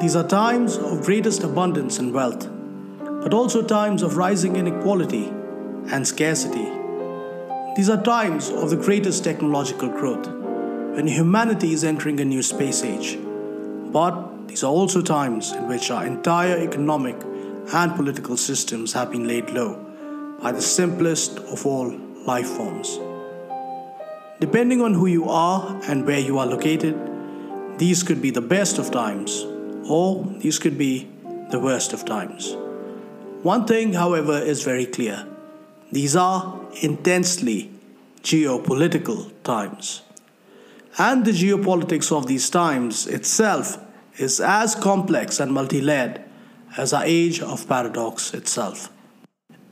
These are times of greatest abundance and wealth, but also times of rising inequality and scarcity. These are times of the greatest technological growth, when humanity is entering a new space age. But these are also times in which our entire economic and political systems have been laid low by the simplest of all life forms. Depending on who you are and where you are located, these could be the best of times or these could be the worst of times. One thing, however, is very clear these are intensely geopolitical times. And the geopolitics of these times itself is as complex and multi layered as our age of paradox itself.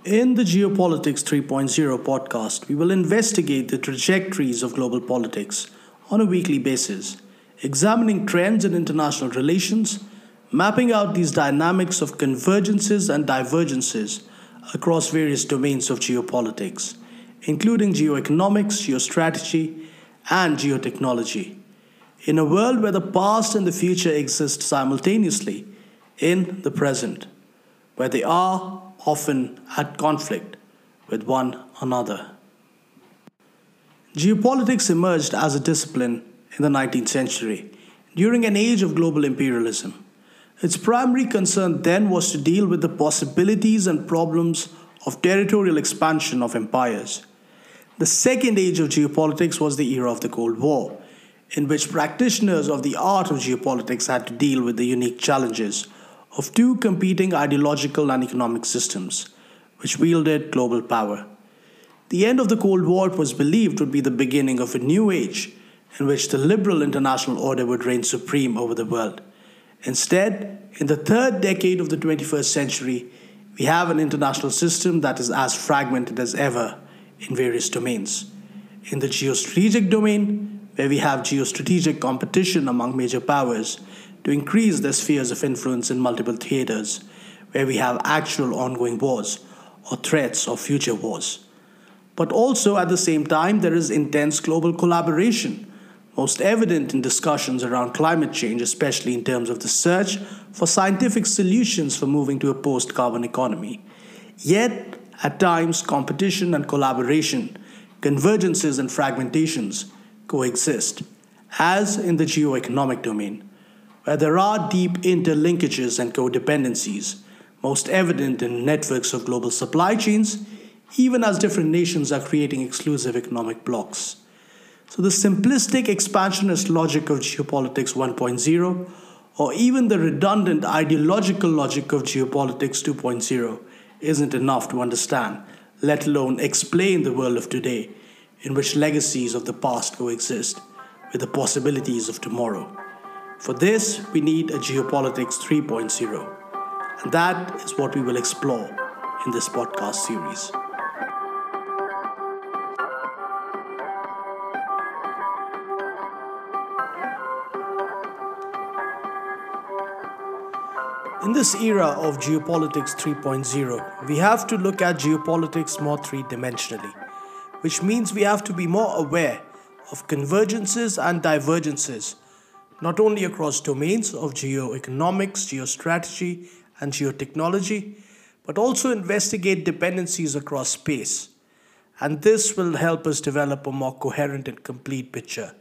In the Geopolitics 3.0 podcast, we will investigate the trajectories of global politics on a weekly basis examining trends in international relations, mapping out these dynamics of convergences and divergences across various domains of geopolitics, including geoeconomics, geostrategy, and geotechnology. In a world where the past and the future exist simultaneously in the present, where they are often at conflict with one another. Geopolitics emerged as a discipline in the 19th century, during an age of global imperialism. Its primary concern then was to deal with the possibilities and problems of territorial expansion of empires. The second age of geopolitics was the era of the Cold War, in which practitioners of the art of geopolitics had to deal with the unique challenges of two competing ideological and economic systems, which wielded global power. The end of the Cold War was believed would be the beginning of a new age in which the liberal international order would reign supreme over the world. Instead, in the third decade of the 21st century, we have an international system that is as fragmented as ever in various domains. In the geostrategic domain, where we have geostrategic competition among major powers to increase their spheres of influence in multiple theaters, where we have actual ongoing wars or threats of future wars. But also at the same time, there is intense global collaboration most evident in discussions around climate change, especially in terms of the search for scientific solutions for moving to a post carbon economy. Yet, at times, competition and collaboration, convergences and fragmentations coexist, as in the geoeconomic domain, where there are deep interlinkages and codependencies, most evident in networks of global supply chains, even as different nations are creating exclusive economic blocs. So, the simplistic expansionist logic of geopolitics 1.0, or even the redundant ideological logic of geopolitics 2.0, isn't enough to understand, let alone explain the world of today, in which legacies of the past coexist with the possibilities of tomorrow. For this, we need a geopolitics 3.0, and that is what we will explore in this podcast series. In this era of geopolitics 3.0, we have to look at geopolitics more three dimensionally, which means we have to be more aware of convergences and divergences, not only across domains of geoeconomics, geostrategy, and geotechnology, but also investigate dependencies across space. And this will help us develop a more coherent and complete picture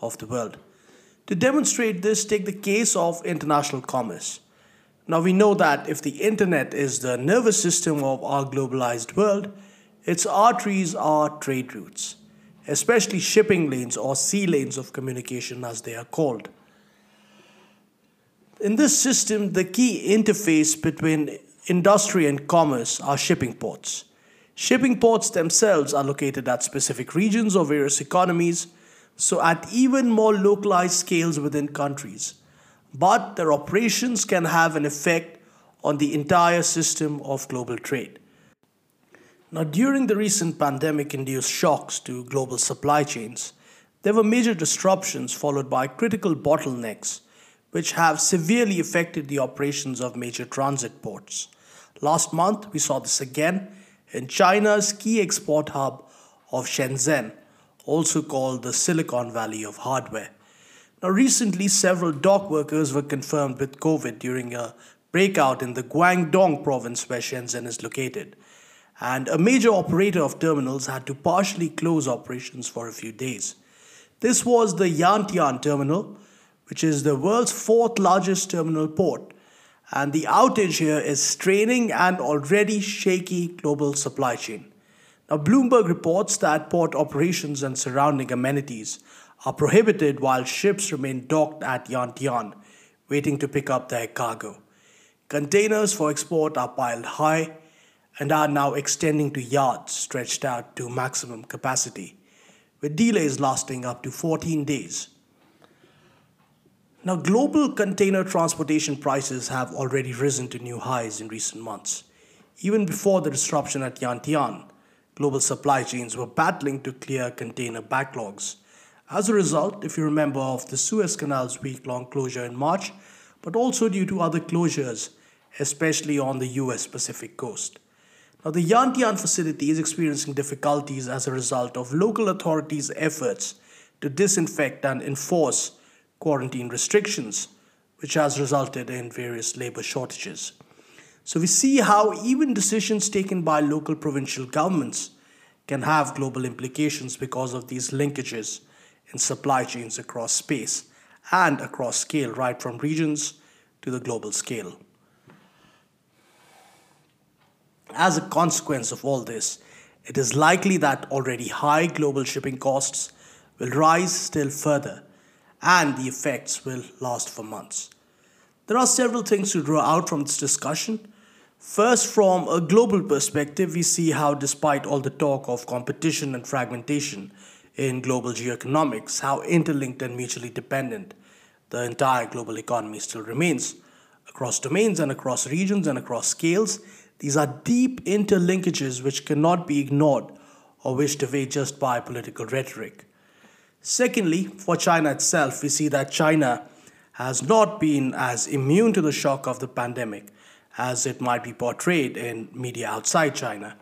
of the world. To demonstrate this, take the case of international commerce. Now we know that if the internet is the nervous system of our globalized world, its arteries are trade routes, especially shipping lanes or sea lanes of communication as they are called. In this system, the key interface between industry and commerce are shipping ports. Shipping ports themselves are located at specific regions or various economies, so at even more localized scales within countries but their operations can have an effect on the entire system of global trade. Now, during the recent pandemic induced shocks to global supply chains, there were major disruptions followed by critical bottlenecks, which have severely affected the operations of major transit ports. Last month, we saw this again in China's key export hub of Shenzhen, also called the Silicon Valley of hardware. Now, recently, several dock workers were confirmed with COVID during a breakout in the Guangdong province where Shenzhen is located. And a major operator of terminals had to partially close operations for a few days. This was the Yantian terminal, which is the world's fourth largest terminal port. And the outage here is straining an already shaky global supply chain. Now, Bloomberg reports that port operations and surrounding amenities are prohibited while ships remain docked at Yantian, waiting to pick up their cargo. Containers for export are piled high and are now extending to yards stretched out to maximum capacity, with delays lasting up to 14 days. Now, global container transportation prices have already risen to new highs in recent months. Even before the disruption at Yantian, global supply chains were battling to clear container backlogs as a result, if you remember, of the Suez Canal's week long closure in March, but also due to other closures, especially on the US Pacific coast. Now, the Yantian facility is experiencing difficulties as a result of local authorities' efforts to disinfect and enforce quarantine restrictions, which has resulted in various labor shortages. So, we see how even decisions taken by local provincial governments can have global implications because of these linkages in supply chains across space and across scale, right from regions to the global scale. As a consequence of all this, it is likely that already high global shipping costs will rise still further and the effects will last for months. There are several things to draw out from this discussion. First, from a global perspective, we see how, despite all the talk of competition and fragmentation, in global geoeconomics, how interlinked and mutually dependent the entire global economy still remains. Across domains and across regions and across scales, these are deep interlinkages which cannot be ignored or wished away just by political rhetoric. Secondly, for China itself, we see that China has not been as immune to the shock of the pandemic as it might be portrayed in media outside China.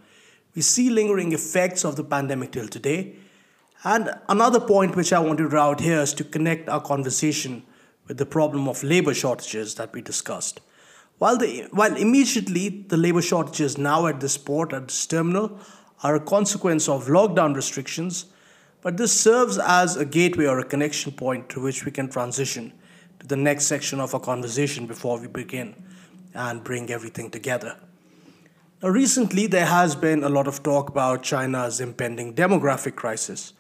We see lingering effects of the pandemic till today, and another point which I want to draw out here is to connect our conversation with the problem of labor shortages that we discussed. While, the, while immediately the labor shortages now at this port, at this terminal, are a consequence of lockdown restrictions, but this serves as a gateway or a connection point to which we can transition to the next section of our conversation before we begin and bring everything together. Now, recently, there has been a lot of talk about China's impending demographic crisis.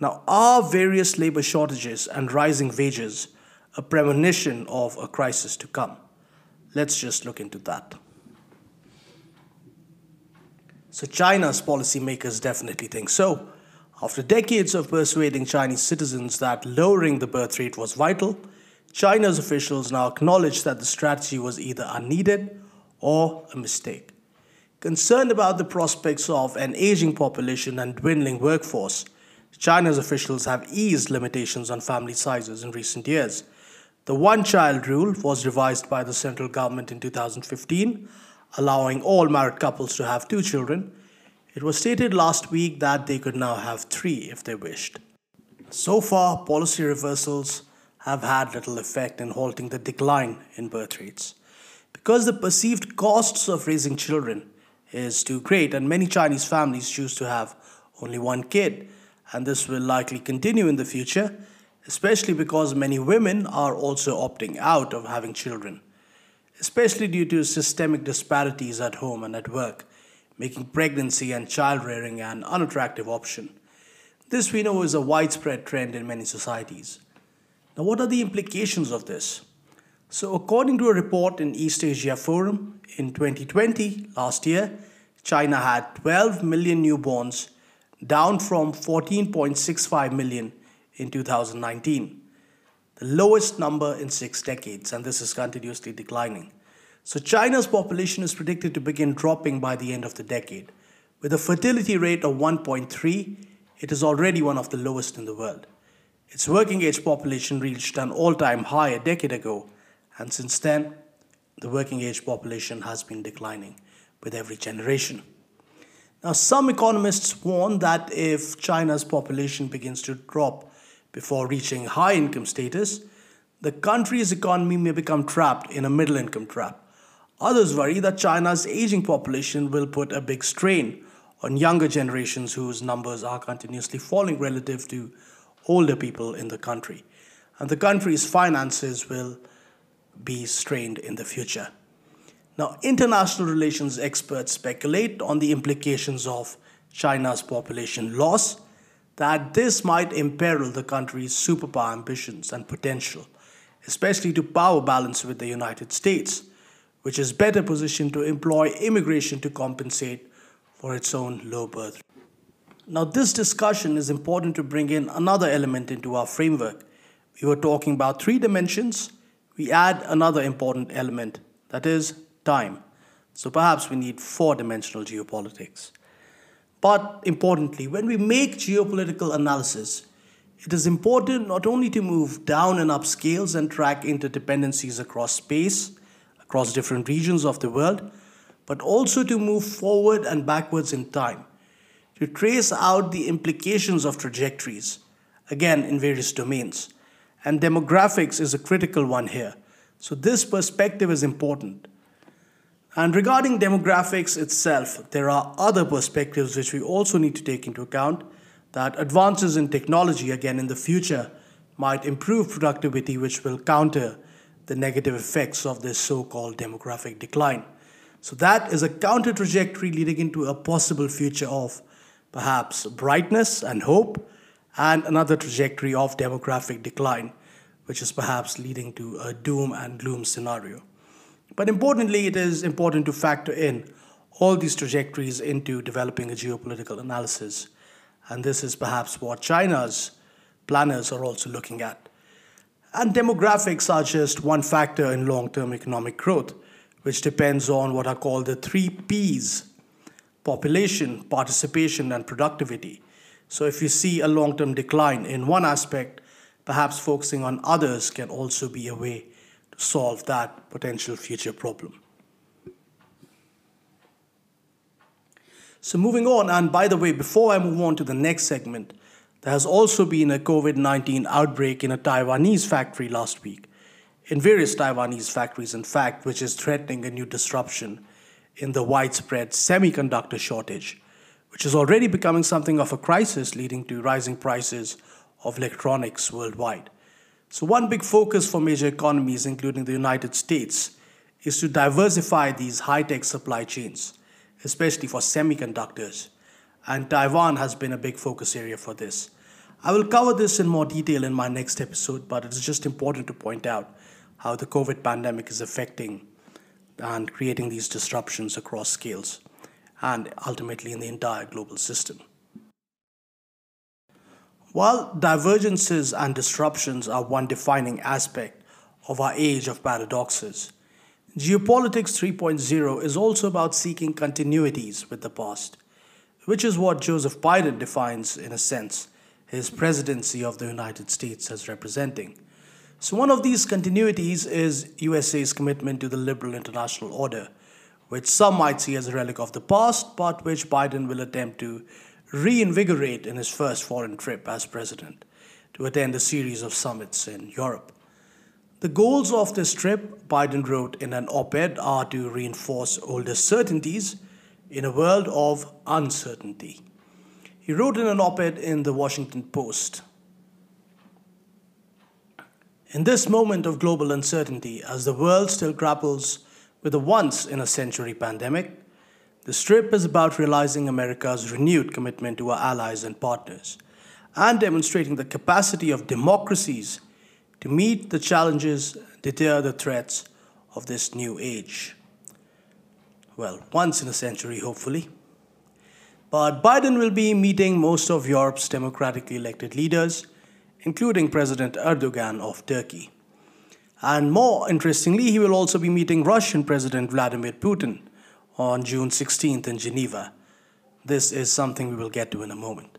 Now, are various labor shortages and rising wages a premonition of a crisis to come? Let's just look into that. So, China's policymakers definitely think so. After decades of persuading Chinese citizens that lowering the birth rate was vital, China's officials now acknowledge that the strategy was either unneeded or a mistake. Concerned about the prospects of an aging population and dwindling workforce, China's officials have eased limitations on family sizes in recent years. The one child rule was revised by the central government in 2015, allowing all married couples to have two children. It was stated last week that they could now have three if they wished. So far, policy reversals have had little effect in halting the decline in birth rates. Because the perceived costs of raising children is too great, and many Chinese families choose to have only one kid and this will likely continue in the future, especially because many women are also opting out of having children, especially due to systemic disparities at home and at work, making pregnancy and child rearing an unattractive option. This we know is a widespread trend in many societies. Now, what are the implications of this? So, according to a report in East Asia Forum in 2020, last year, China had 12 million newborns down from 14.65 million in 2019, the lowest number in six decades, and this is continuously declining. So, China's population is predicted to begin dropping by the end of the decade. With a fertility rate of 1.3, it is already one of the lowest in the world. Its working age population reached an all time high a decade ago, and since then, the working age population has been declining with every generation. Now, some economists warn that if China's population begins to drop before reaching high income status, the country's economy may become trapped in a middle income trap. Others worry that China's aging population will put a big strain on younger generations whose numbers are continuously falling relative to older people in the country. And the country's finances will be strained in the future. Now, international relations experts speculate on the implications of China's population loss, that this might imperil the country's superpower ambitions and potential, especially to power balance with the United States, which is better positioned to employ immigration to compensate for its own low birth rate. Now, this discussion is important to bring in another element into our framework. We were talking about three dimensions, we add another important element that is time. So perhaps we need four dimensional geopolitics. But importantly, when we make geopolitical analysis, it is important not only to move down and up scales and track interdependencies across space, across different regions of the world, but also to move forward and backwards in time, to trace out the implications of trajectories, again in various domains. And demographics is a critical one here. So, this perspective is important. And regarding demographics itself, there are other perspectives which we also need to take into account that advances in technology, again in the future, might improve productivity, which will counter the negative effects of this so called demographic decline. So, that is a counter trajectory leading into a possible future of perhaps brightness and hope, and another trajectory of demographic decline, which is perhaps leading to a doom and gloom scenario. But importantly, it is important to factor in all these trajectories into developing a geopolitical analysis. And this is perhaps what China's planners are also looking at. And demographics are just one factor in long term economic growth which depends on what are called the three P's population, participation, and productivity. So, if you see a long term decline in one aspect, perhaps focusing on others can also be a way solve that potential future problem. So, moving on, and by the way, before I move on to the next segment, there has also been a COVID 19 outbreak in a Taiwanese factory last week in various Taiwanese factories, in fact, which is threatening a new disruption in the widespread semiconductor shortage, which is already becoming something of a crisis, leading to rising prices of electronics worldwide. So, one big focus for major economies, including the United States, is to diversify these high tech supply chains, especially for semiconductors. And Taiwan has been a big focus area for this. I will cover this in more detail in my next episode, but it is just important to point out how the COVID pandemic is affecting and creating these disruptions across scales and ultimately in the entire global system. While divergences and disruptions are one defining aspect of our age of paradoxes, Geopolitics 3.0 is also about seeking continuities with the past, which is what Joseph Biden defines, in a sense, his presidency of the United States as representing. So, one of these continuities is USA's commitment to the liberal international order, which some might see as a relic of the past, but which Biden will attempt to reinvigorate in his first foreign trip as president to attend a series of summits in Europe. The goals of this trip, Biden wrote in an op ed, are to reinforce older certainties in a world of uncertainty. He wrote in an op ed in the Washington Post in this moment of global uncertainty, as the world still grapples with a once in a century pandemic, the strip is about realizing America's renewed commitment to our allies and partners and demonstrating the capacity of democracies to meet the challenges, deter the threats of this new age. Well, once in a century, hopefully. But Biden will be meeting most of Europe's democratically elected leaders including President Erdogan of Turkey. And more interestingly, he will also be meeting Russian President Vladimir Putin on June 16th in Geneva. This is something we will get to in a moment.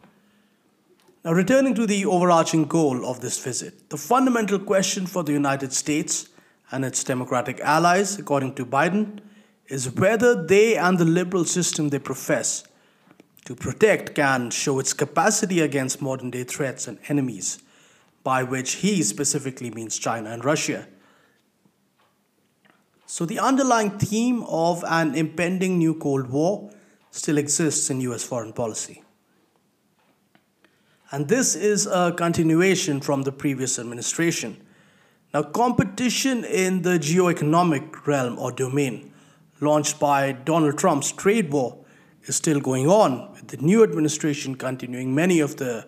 Now, returning to the overarching goal of this visit, the fundamental question for the United States and its democratic allies, according to Biden, is whether they and the liberal system they profess to protect can show its capacity against modern day threats and enemies by which he specifically means China and Russia. So, the underlying theme of an impending new Cold War still exists in US foreign policy. And this is a continuation from the previous administration. Now, competition in the geoeconomic realm or domain, launched by Donald Trump's trade war, is still going on, with the new administration continuing many of the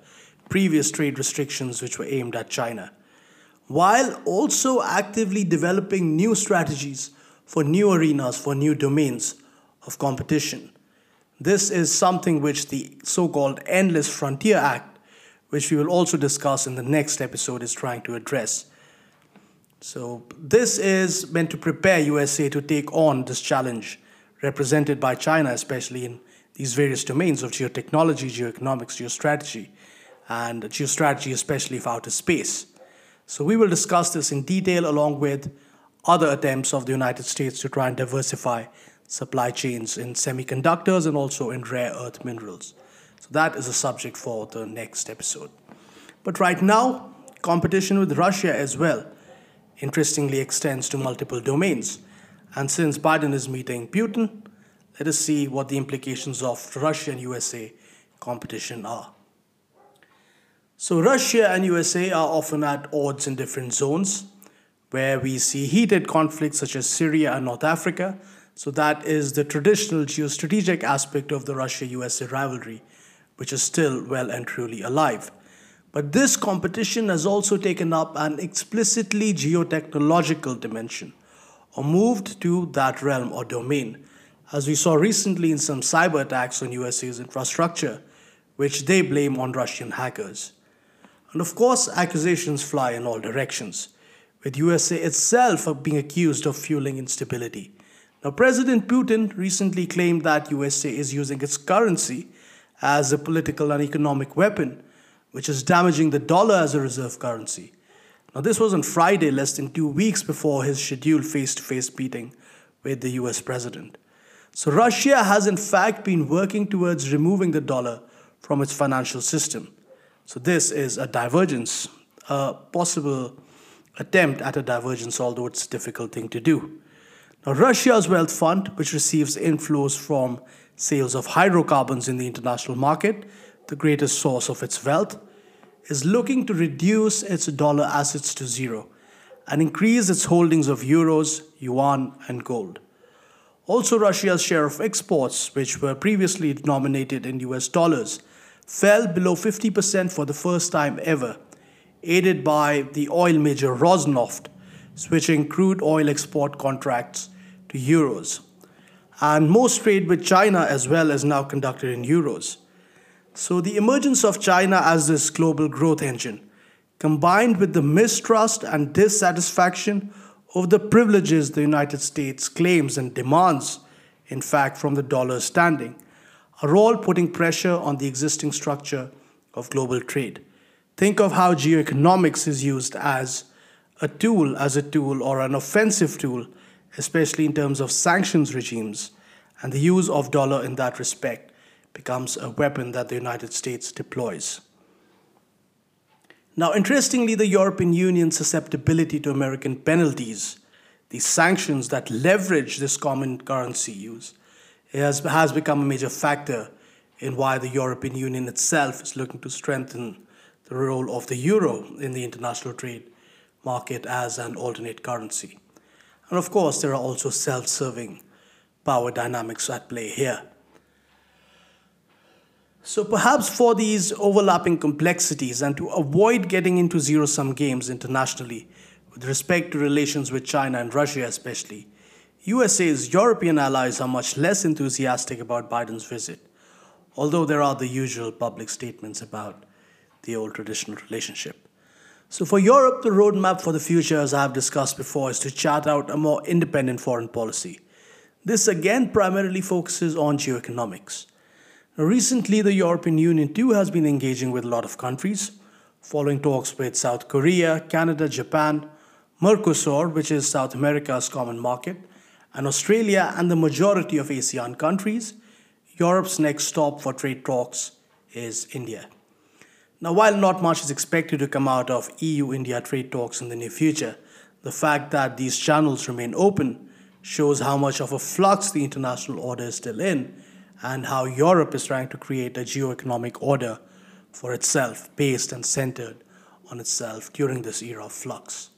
previous trade restrictions which were aimed at China, while also actively developing new strategies for new arenas, for new domains of competition. This is something which the so called Endless Frontier Act which we will also discuss in the next episode, is trying to address. So, this is meant to prepare USA to take on this challenge represented by China, especially in these various domains of geotechnology, geoeconomics, geostrategy, and geostrategy, especially for outer space. So, we will discuss this in detail along with other attempts of the United States to try and diversify supply chains in semiconductors and also in rare earth minerals. So that is a subject for the next episode. But right now, competition with Russia as well interestingly extends to multiple domains. And since Biden is meeting Putin, let us see what the implications of Russia and USA competition are. So, Russia and USA are often at odds in different zones where we see heated conflicts such as Syria and North Africa. So, that is the traditional geostrategic aspect of the Russia USA rivalry which is still well and truly alive. But this competition has also taken up an explicitly geotechnological dimension, or moved to that realm or domain, as we saw recently in some cyber attacks on USA's infrastructure, which they blame on Russian hackers. And of course, accusations fly in all directions, with USA itself being accused of fueling instability. Now, President Putin recently claimed that USA is using its currency as a political and economic weapon, which is damaging the dollar as a reserve currency. Now, this was on Friday, less than two weeks before his scheduled face to face meeting with the US president. So, Russia has in fact been working towards removing the dollar from its financial system. So, this is a divergence, a possible attempt at a divergence, although it's a difficult thing to do. Now, Russia's wealth fund, which receives inflows from sales of hydrocarbons in the international market, the greatest source of its wealth, is looking to reduce its dollar assets to zero and increase its holdings of euros, yuan, and gold. Also, Russia's share of exports, which were previously denominated in US dollars, fell below 50% for the first time ever, aided by the oil major Rosneft switching crude oil export contracts to euros and most trade with China as well is now conducted in euros. So, the emergence of China as this global growth engine, combined with the mistrust and dissatisfaction of the privileges the United States claims and demands, in fact, from the dollar's standing, are all putting pressure on the existing structure of global trade. Think of how geoeconomics is used as a tool, as a tool, or an offensive tool especially in terms of sanctions regimes, and the use of dollar in that respect becomes a weapon that the United States deploys. Now, interestingly, the European Union's susceptibility to American penalties, the sanctions that leverage this common currency use, has, has become a major factor in why the European Union itself is looking to strengthen the role of the euro in the international trade market as an alternate currency. And of course, there are also self serving power dynamics at play here. So, perhaps for these overlapping complexities and to avoid getting into zero sum games internationally with respect to relations with China and Russia, especially, USA's European allies are much less enthusiastic about Biden's visit, although there are the usual public statements about the old traditional relationship. So, for Europe, the roadmap for the future, as I have discussed before, is to chart out a more independent foreign policy. This again primarily focuses on geoeconomics. Now, recently, the European Union too has been engaging with a lot of countries, following talks with South Korea, Canada, Japan, Mercosur, which is South America's common market, and Australia and the majority of ASEAN countries. Europe's next stop for trade talks is India. Now, while not much is expected to come out of EU India trade talks in the near future, the fact that these channels remain open shows how much of a flux the international order is still in and how Europe is trying to create a geo-economic order for itself, based and centered on itself during this era of flux.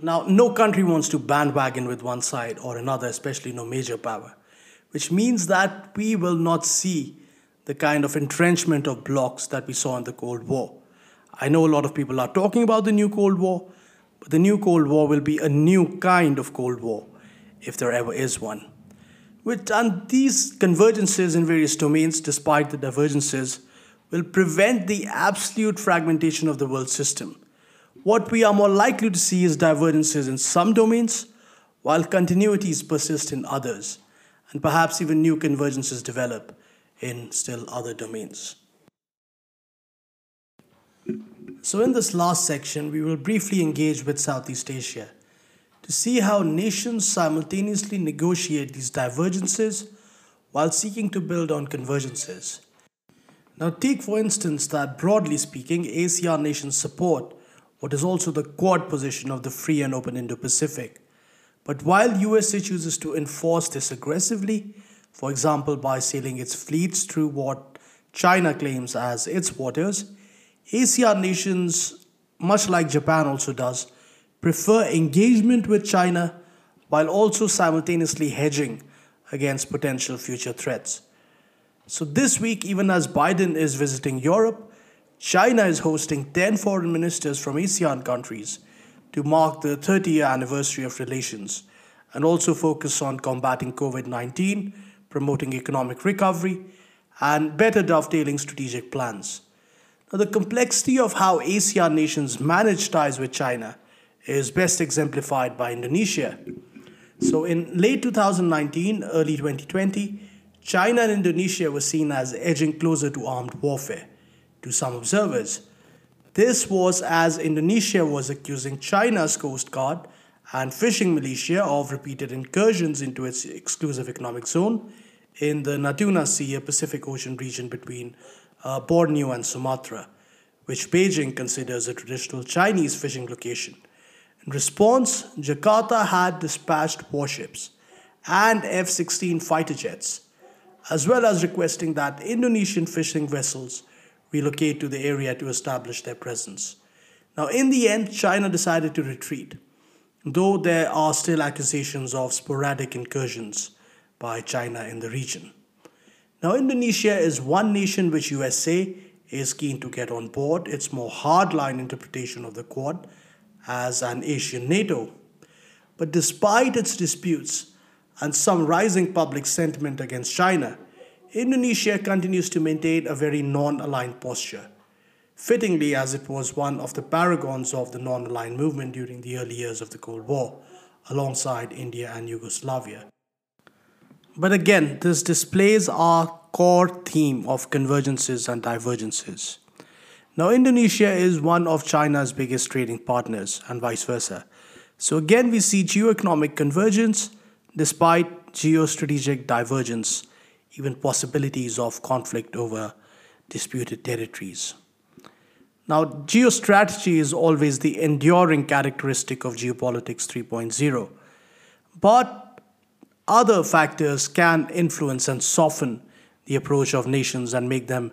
Now, no country wants to bandwagon with one side or another, especially no major power, which means that we will not see the kind of entrenchment of blocks that we saw in the Cold War. I know a lot of people are talking about the new Cold War, but the new Cold War will be a new kind of Cold War, if there ever is one. With, and these convergences in various domains, despite the divergences, will prevent the absolute fragmentation of the world system. What we are more likely to see is divergences in some domains, while continuities persist in others, and perhaps even new convergences develop in still other domains. So, in this last section, we will briefly engage with Southeast Asia to see how nations simultaneously negotiate these divergences while seeking to build on convergences. Now, take for instance that broadly speaking, ASEAN nations support what is also the quad position of the free and open Indo Pacific. But while USA chooses to enforce this aggressively, for example by sailing its fleets through what China claims as its waters, ASEAN nations, much like Japan also does, prefer engagement with China while also simultaneously hedging against potential future threats. So, this week, even as Biden is visiting Europe, China is hosting 10 foreign ministers from ASEAN countries to mark the 30 year anniversary of relations and also focus on combating COVID 19, promoting economic recovery, and better dovetailing strategic plans. Now, the complexity of how ASEAN nations manage ties with China is best exemplified by Indonesia. So, in late 2019, early 2020, China and Indonesia were seen as edging closer to armed warfare to some observers. This was as Indonesia was accusing China's Coast Guard and fishing militia of repeated incursions into its exclusive economic zone in the Natuna Sea, a Pacific Ocean region between uh, Borneo and Sumatra, which Beijing considers a traditional Chinese fishing location. In response, Jakarta had dispatched warships and F 16 fighter jets as well as requesting that Indonesian fishing vessels relocate to the area to establish their presence. Now, in the end, China decided to retreat, though there are still accusations of sporadic incursions by China in the region. Now, Indonesia is one nation which USA is keen to get on board its more hardline interpretation of the Quad as an Asian NATO. But despite its disputes, and some rising public sentiment against China, Indonesia continues to maintain a very non aligned posture, fittingly, as it was one of the paragons of the non aligned movement during the early years of the Cold War, alongside India and Yugoslavia. But again, this displays our core theme of convergences and divergences. Now, Indonesia is one of China's biggest trading partners, and vice versa. So, again, we see geoeconomic convergence despite geostrategic divergence, even possibilities of conflict over disputed territories. Now, geostrategy is always the enduring characteristic of geopolitics 3.0, but other factors can influence and soften the approach of nations and make them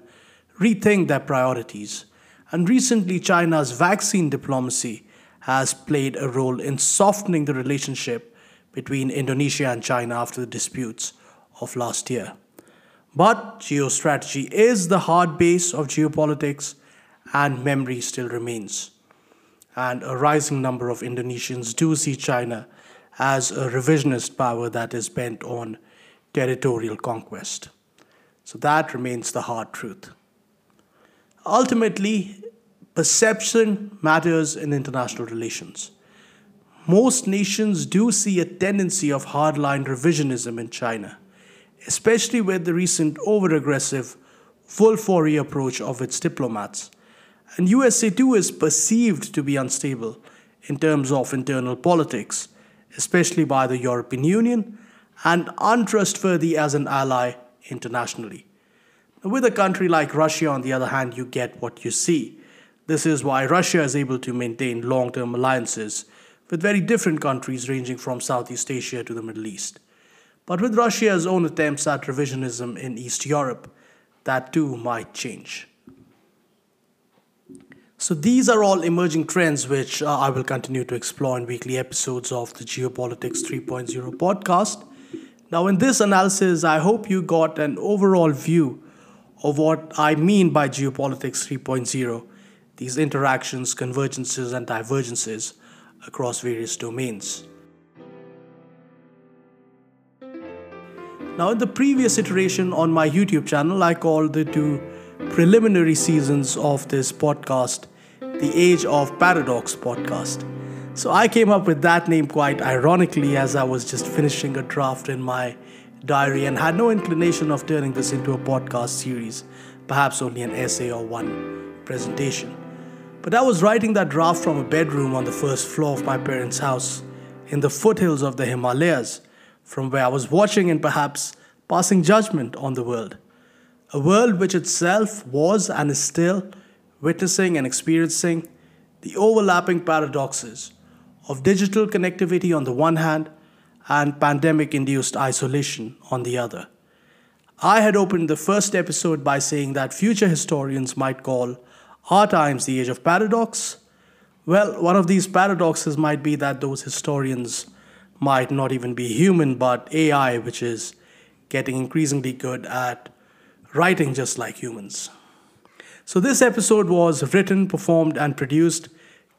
rethink their priorities. And recently, China's vaccine diplomacy has played a role in softening the relationship between Indonesia and China after the disputes of last year. But geostrategy is the hard base of geopolitics, and memory still remains. And a rising number of Indonesians do see China as a revisionist power that is bent on territorial conquest. So that remains the hard truth. Ultimately, perception matters in international relations most nations do see a tendency of hardline revisionism in China, especially with the recent over aggressive, wolf warrior approach of its diplomats. And USA too is perceived to be unstable in terms of internal politics, especially by the European Union, and untrustworthy as an ally internationally. With a country like Russia, on the other hand, you get what you see. This is why Russia is able to maintain long term alliances with very different countries ranging from Southeast Asia to the Middle East. But with Russia's own attempts at revisionism in East Europe, that too might change. So, these are all emerging trends which uh, I will continue to explore in weekly episodes of the Geopolitics 3.0 podcast. Now, in this analysis, I hope you got an overall view of what I mean by Geopolitics 3.0 these interactions, convergences, and divergences across various domains. Now, in the previous iteration on my YouTube channel, I called the two preliminary seasons of this podcast the Age of Paradox podcast. So I came up with that name quite ironically as I was just finishing a draft in my diary and had no inclination of turning this into a podcast series, perhaps only an essay or one presentation. But I was writing that draft from a bedroom on the first floor of my parents' house in the foothills of the Himalayas, from where I was watching and perhaps passing judgment on the world. A world which itself was and is still witnessing and experiencing the overlapping paradoxes of digital connectivity on the one hand and pandemic induced isolation on the other. I had opened the first episode by saying that future historians might call our times the age of paradox? Well, one of these paradoxes might be that those historians might not even be human, but AI, which is getting increasingly good at writing just like humans. So, this episode was written, performed, and produced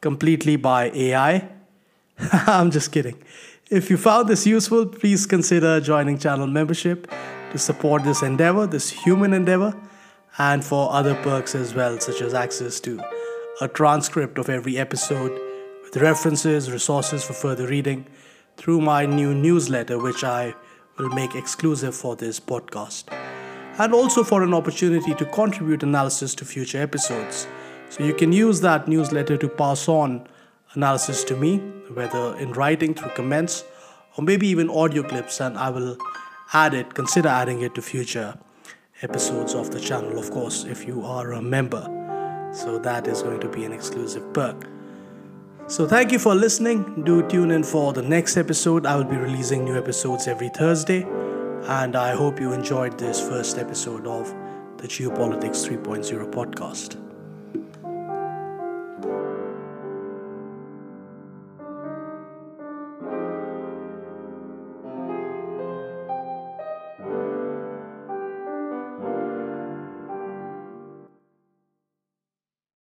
completely by AI. I'm just kidding. If you found this useful, please consider joining channel membership to support this endeavor, this human endeavor and for other perks as well, such as access to a transcript of every episode with references, resources for further reading through my new newsletter, which I will make exclusive for this podcast, and also for an opportunity to contribute analysis to future episodes. So you can use that newsletter to pass on analysis to me, whether in writing through comments or maybe even audio clips, and I will add it, consider adding it to future episodes of the channel, of course, if you are a member. So that is going to be an exclusive perk. So thank you for listening. Do tune in for the next episode. I will be releasing new episodes every Thursday. And I hope you enjoyed this first episode of the Geopolitics 3.0 podcast.